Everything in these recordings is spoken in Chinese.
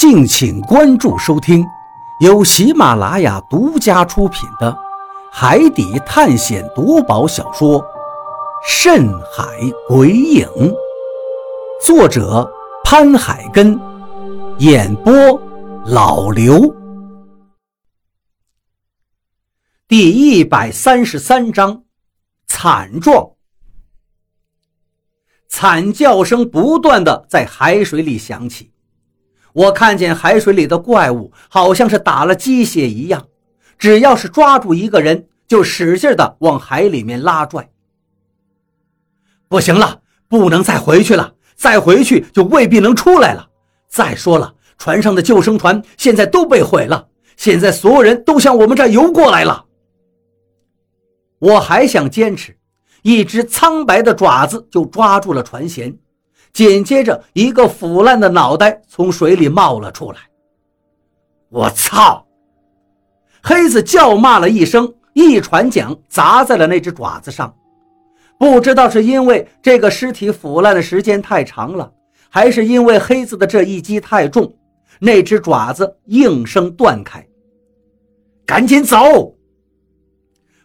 敬请关注收听，由喜马拉雅独家出品的《海底探险夺宝小说》《深海鬼影》，作者潘海根，演播老刘。第一百三十三章，惨状。惨叫声不断的在海水里响起。我看见海水里的怪物好像是打了鸡血一样，只要是抓住一个人，就使劲的往海里面拉拽。不行了，不能再回去了，再回去就未必能出来了。再说了，船上的救生船现在都被毁了，现在所有人都向我们这儿游过来了。我还想坚持，一只苍白的爪子就抓住了船舷。紧接着，一个腐烂的脑袋从水里冒了出来。我操！黑子叫骂了一声，一船桨砸在了那只爪子上。不知道是因为这个尸体腐烂的时间太长了，还是因为黑子的这一击太重，那只爪子应声断开。赶紧走！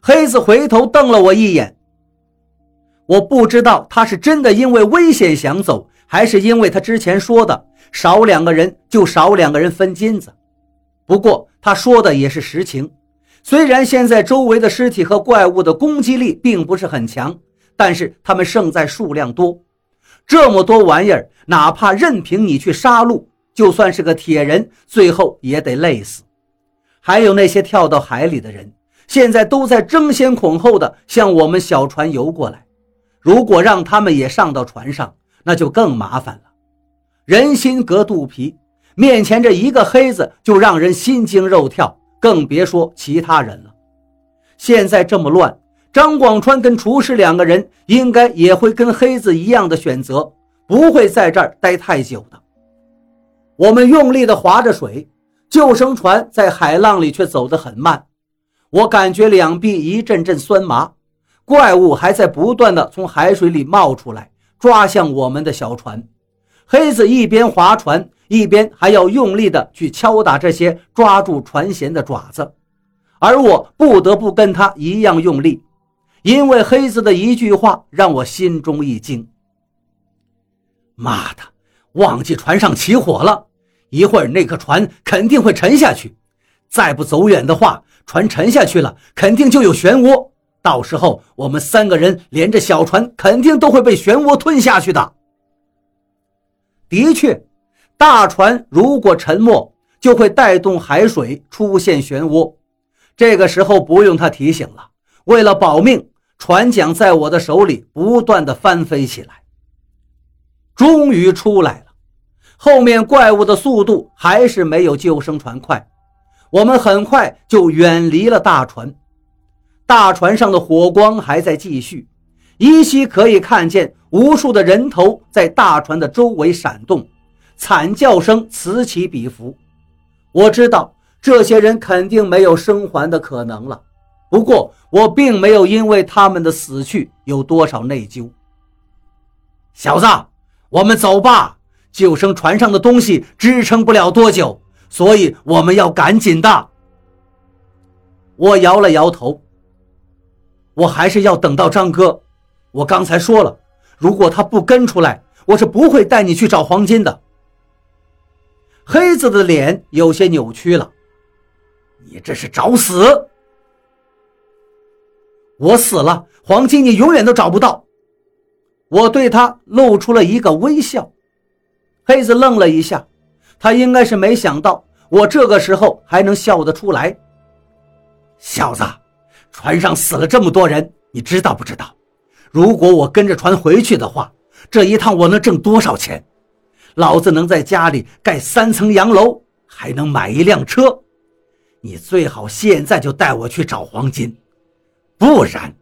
黑子回头瞪了我一眼。我不知道他是真的因为危险想走，还是因为他之前说的少两个人就少两个人分金子。不过他说的也是实情。虽然现在周围的尸体和怪物的攻击力并不是很强，但是他们胜在数量多。这么多玩意儿，哪怕任凭你去杀戮，就算是个铁人，最后也得累死。还有那些跳到海里的人，现在都在争先恐后的向我们小船游过来。如果让他们也上到船上，那就更麻烦了。人心隔肚皮，面前这一个黑子就让人心惊肉跳，更别说其他人了。现在这么乱，张广川跟厨师两个人应该也会跟黑子一样的选择，不会在这儿待太久的。我们用力地划着水，救生船在海浪里却走得很慢，我感觉两臂一阵阵酸麻。怪物还在不断的从海水里冒出来，抓向我们的小船。黑子一边划船，一边还要用力的去敲打这些抓住船舷的爪子，而我不得不跟他一样用力，因为黑子的一句话让我心中一惊：“妈的，忘记船上起火了，一会儿那个船肯定会沉下去，再不走远的话，船沉下去了，肯定就有漩涡。”到时候我们三个人连着小船肯定都会被漩涡吞下去的。的确，大船如果沉没，就会带动海水出现漩涡。这个时候不用他提醒了，为了保命，船桨在我的手里不断的翻飞起来。终于出来了，后面怪物的速度还是没有救生船快，我们很快就远离了大船。大船上的火光还在继续，依稀可以看见无数的人头在大船的周围闪动，惨叫声此起彼伏。我知道这些人肯定没有生还的可能了，不过我并没有因为他们的死去有多少内疚。小子，我们走吧，救生船上的东西支撑不了多久，所以我们要赶紧的。我摇了摇头。我还是要等到张哥。我刚才说了，如果他不跟出来，我是不会带你去找黄金的。黑子的脸有些扭曲了。你这是找死！我死了，黄金你永远都找不到。我对他露出了一个微笑。黑子愣了一下，他应该是没想到我这个时候还能笑得出来。小子。船上死了这么多人，你知道不知道？如果我跟着船回去的话，这一趟我能挣多少钱？老子能在家里盖三层洋楼，还能买一辆车。你最好现在就带我去找黄金，不然……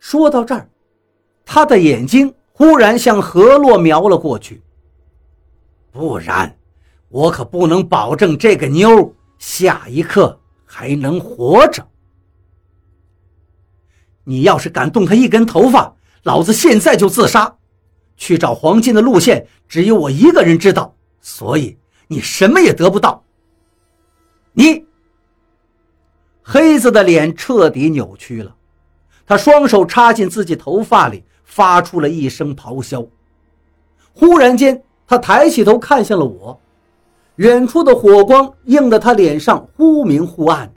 说到这儿，他的眼睛忽然向河洛瞄了过去。不然，我可不能保证这个妞下一刻还能活着。你要是敢动他一根头发，老子现在就自杀。去找黄金的路线只有我一个人知道，所以你什么也得不到。你，黑子的脸彻底扭曲了，他双手插进自己头发里，发出了一声咆哮。忽然间，他抬起头看向了我，远处的火光映得他脸上忽明忽暗。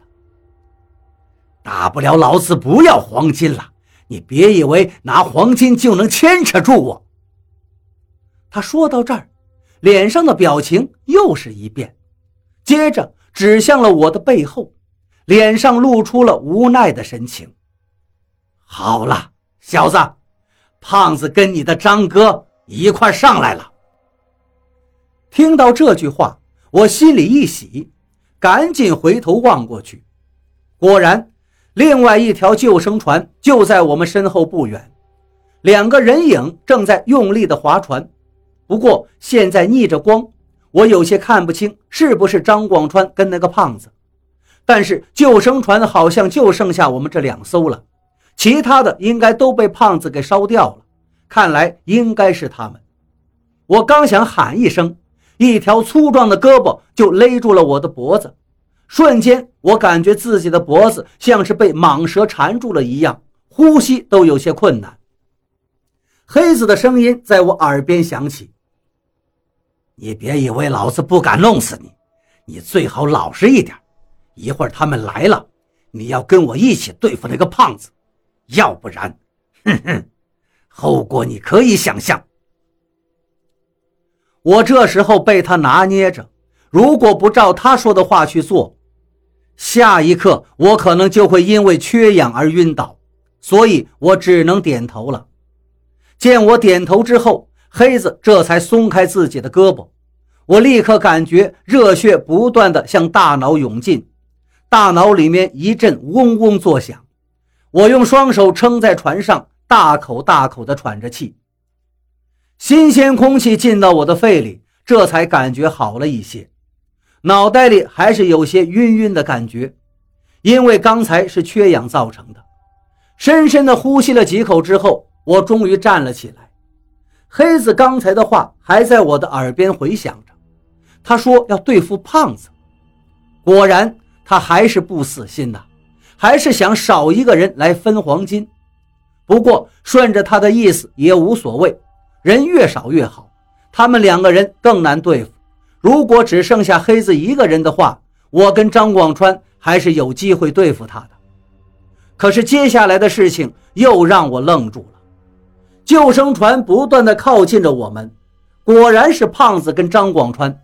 大不了老子不要黄金了，你别以为拿黄金就能牵扯住我。他说到这儿，脸上的表情又是一变，接着指向了我的背后，脸上露出了无奈的神情。好了，小子，胖子跟你的张哥一块上来了。听到这句话，我心里一喜，赶紧回头望过去，果然，另外一条救生船就在我们身后不远，两个人影正在用力地划船。不过现在逆着光，我有些看不清是不是张广川跟那个胖子。但是救生船好像就剩下我们这两艘了，其他的应该都被胖子给烧掉了。看来应该是他们。我刚想喊一声，一条粗壮的胳膊就勒住了我的脖子，瞬间我感觉自己的脖子像是被蟒蛇缠住了一样，呼吸都有些困难。黑子的声音在我耳边响起。你别以为老子不敢弄死你，你最好老实一点。一会儿他们来了，你要跟我一起对付那个胖子，要不然，哼哼，后果你可以想象。我这时候被他拿捏着，如果不照他说的话去做，下一刻我可能就会因为缺氧而晕倒，所以我只能点头了。见我点头之后。黑子这才松开自己的胳膊，我立刻感觉热血不断的向大脑涌进，大脑里面一阵嗡嗡作响。我用双手撑在船上，大口大口的喘着气。新鲜空气进到我的肺里，这才感觉好了一些。脑袋里还是有些晕晕的感觉，因为刚才是缺氧造成的。深深的呼吸了几口之后，我终于站了起来。黑子刚才的话还在我的耳边回响着，他说要对付胖子，果然他还是不死心呐，还是想少一个人来分黄金。不过顺着他的意思也无所谓，人越少越好，他们两个人更难对付。如果只剩下黑子一个人的话，我跟张广川还是有机会对付他的。可是接下来的事情又让我愣住了。救生船不断的靠近着我们，果然是胖子跟张广川，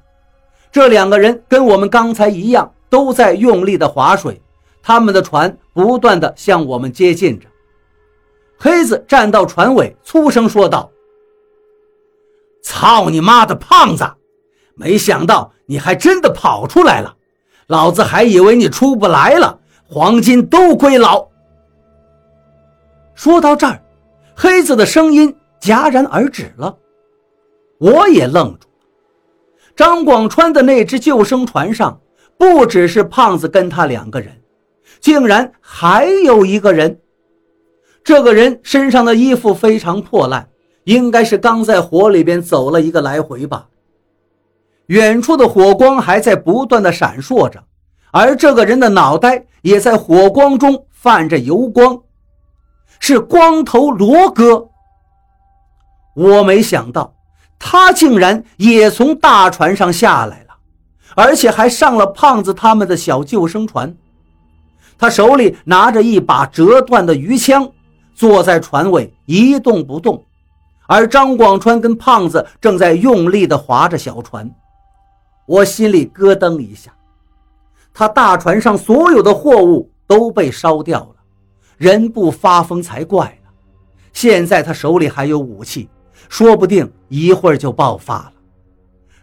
这两个人跟我们刚才一样，都在用力的划水，他们的船不断的向我们接近着。黑子站到船尾，粗声说道：“操你妈的胖子，没想到你还真的跑出来了，老子还以为你出不来了，黄金都归老。”说到这儿。黑子的声音戛然而止了，我也愣住了。张广川的那只救生船上不只是胖子跟他两个人，竟然还有一个人。这个人身上的衣服非常破烂，应该是刚在火里边走了一个来回吧。远处的火光还在不断的闪烁着，而这个人的脑袋也在火光中泛着油光。是光头罗哥，我没想到他竟然也从大船上下来了，而且还上了胖子他们的小救生船。他手里拿着一把折断的鱼枪，坐在船尾一动不动。而张广川跟胖子正在用力地划着小船，我心里咯噔一下。他大船上所有的货物都被烧掉了。人不发疯才怪呢！现在他手里还有武器，说不定一会儿就爆发了，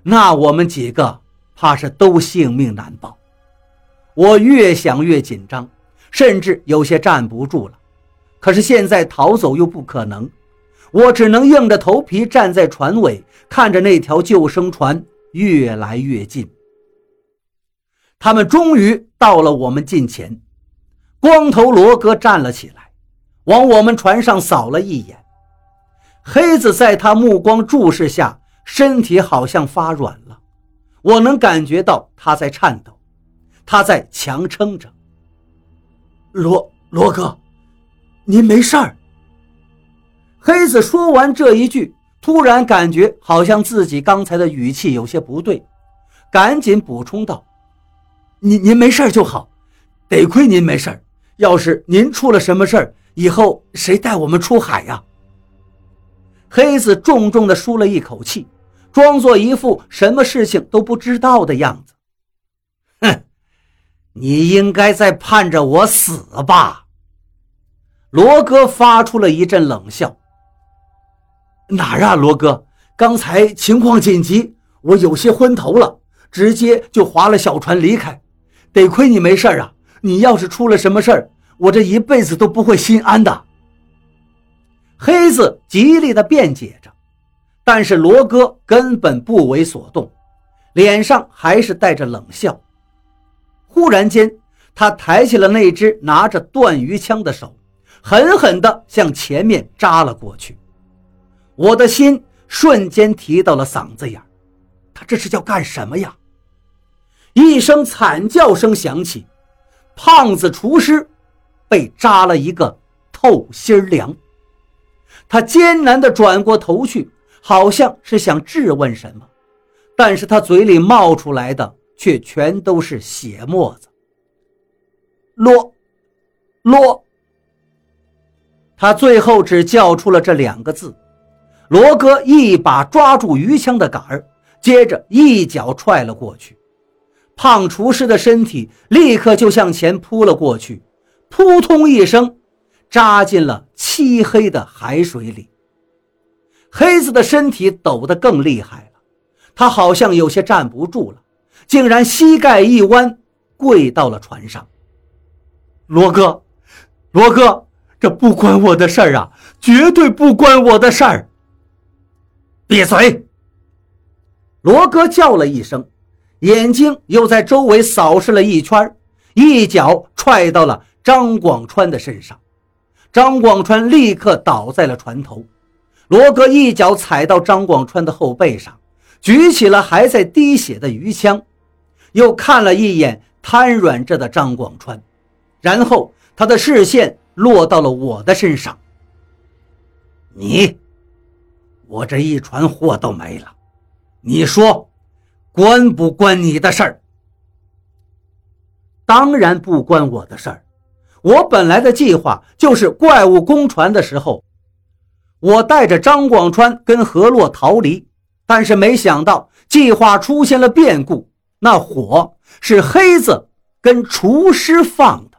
那我们几个怕是都性命难保。我越想越紧张，甚至有些站不住了。可是现在逃走又不可能，我只能硬着头皮站在船尾，看着那条救生船越来越近。他们终于到了我们近前。光头罗哥站了起来，往我们船上扫了一眼。黑子在他目光注视下，身体好像发软了。我能感觉到他在颤抖，他在强撑着。罗罗哥，您没事儿。黑子说完这一句，突然感觉好像自己刚才的语气有些不对，赶紧补充道：“您您没事就好，得亏您没事要是您出了什么事儿，以后谁带我们出海呀？”黑子重重的舒了一口气，装作一副什么事情都不知道的样子。哼，你应该在盼着我死吧？罗哥发出了一阵冷笑。哪儿啊，罗哥？刚才情况紧急，我有些昏头了，直接就划了小船离开。得亏你没事啊！你要是出了什么事儿，我这一辈子都不会心安的。黑子极力的辩解着，但是罗哥根本不为所动，脸上还是带着冷笑。忽然间，他抬起了那只拿着断鱼枪的手，狠狠地向前面扎了过去。我的心瞬间提到了嗓子眼他这是要干什么呀？一声惨叫声响起，胖子厨师被扎了一个透心凉。他艰难地转过头去，好像是想质问什么，但是他嘴里冒出来的却全都是血沫子。罗，罗。他最后只叫出了这两个字。罗哥一把抓住鱼枪的杆儿，接着一脚踹了过去，胖厨师的身体立刻就向前扑了过去，扑通一声。扎进了漆黑的海水里，黑子的身体抖得更厉害了，他好像有些站不住了，竟然膝盖一弯，跪到了船上。罗哥，罗哥，这不关我的事儿啊，绝对不关我的事儿！闭嘴！罗哥叫了一声，眼睛又在周围扫视了一圈，一脚踹到了张广川的身上。张广川立刻倒在了船头，罗哥一脚踩到张广川的后背上，举起了还在滴血的鱼枪，又看了一眼瘫软着的张广川，然后他的视线落到了我的身上。你，我这一船货都没了，你说，关不关你的事儿？当然不关我的事儿。我本来的计划就是怪物攻船的时候，我带着张广川跟何洛逃离，但是没想到计划出现了变故。那火是黑子跟厨师放的。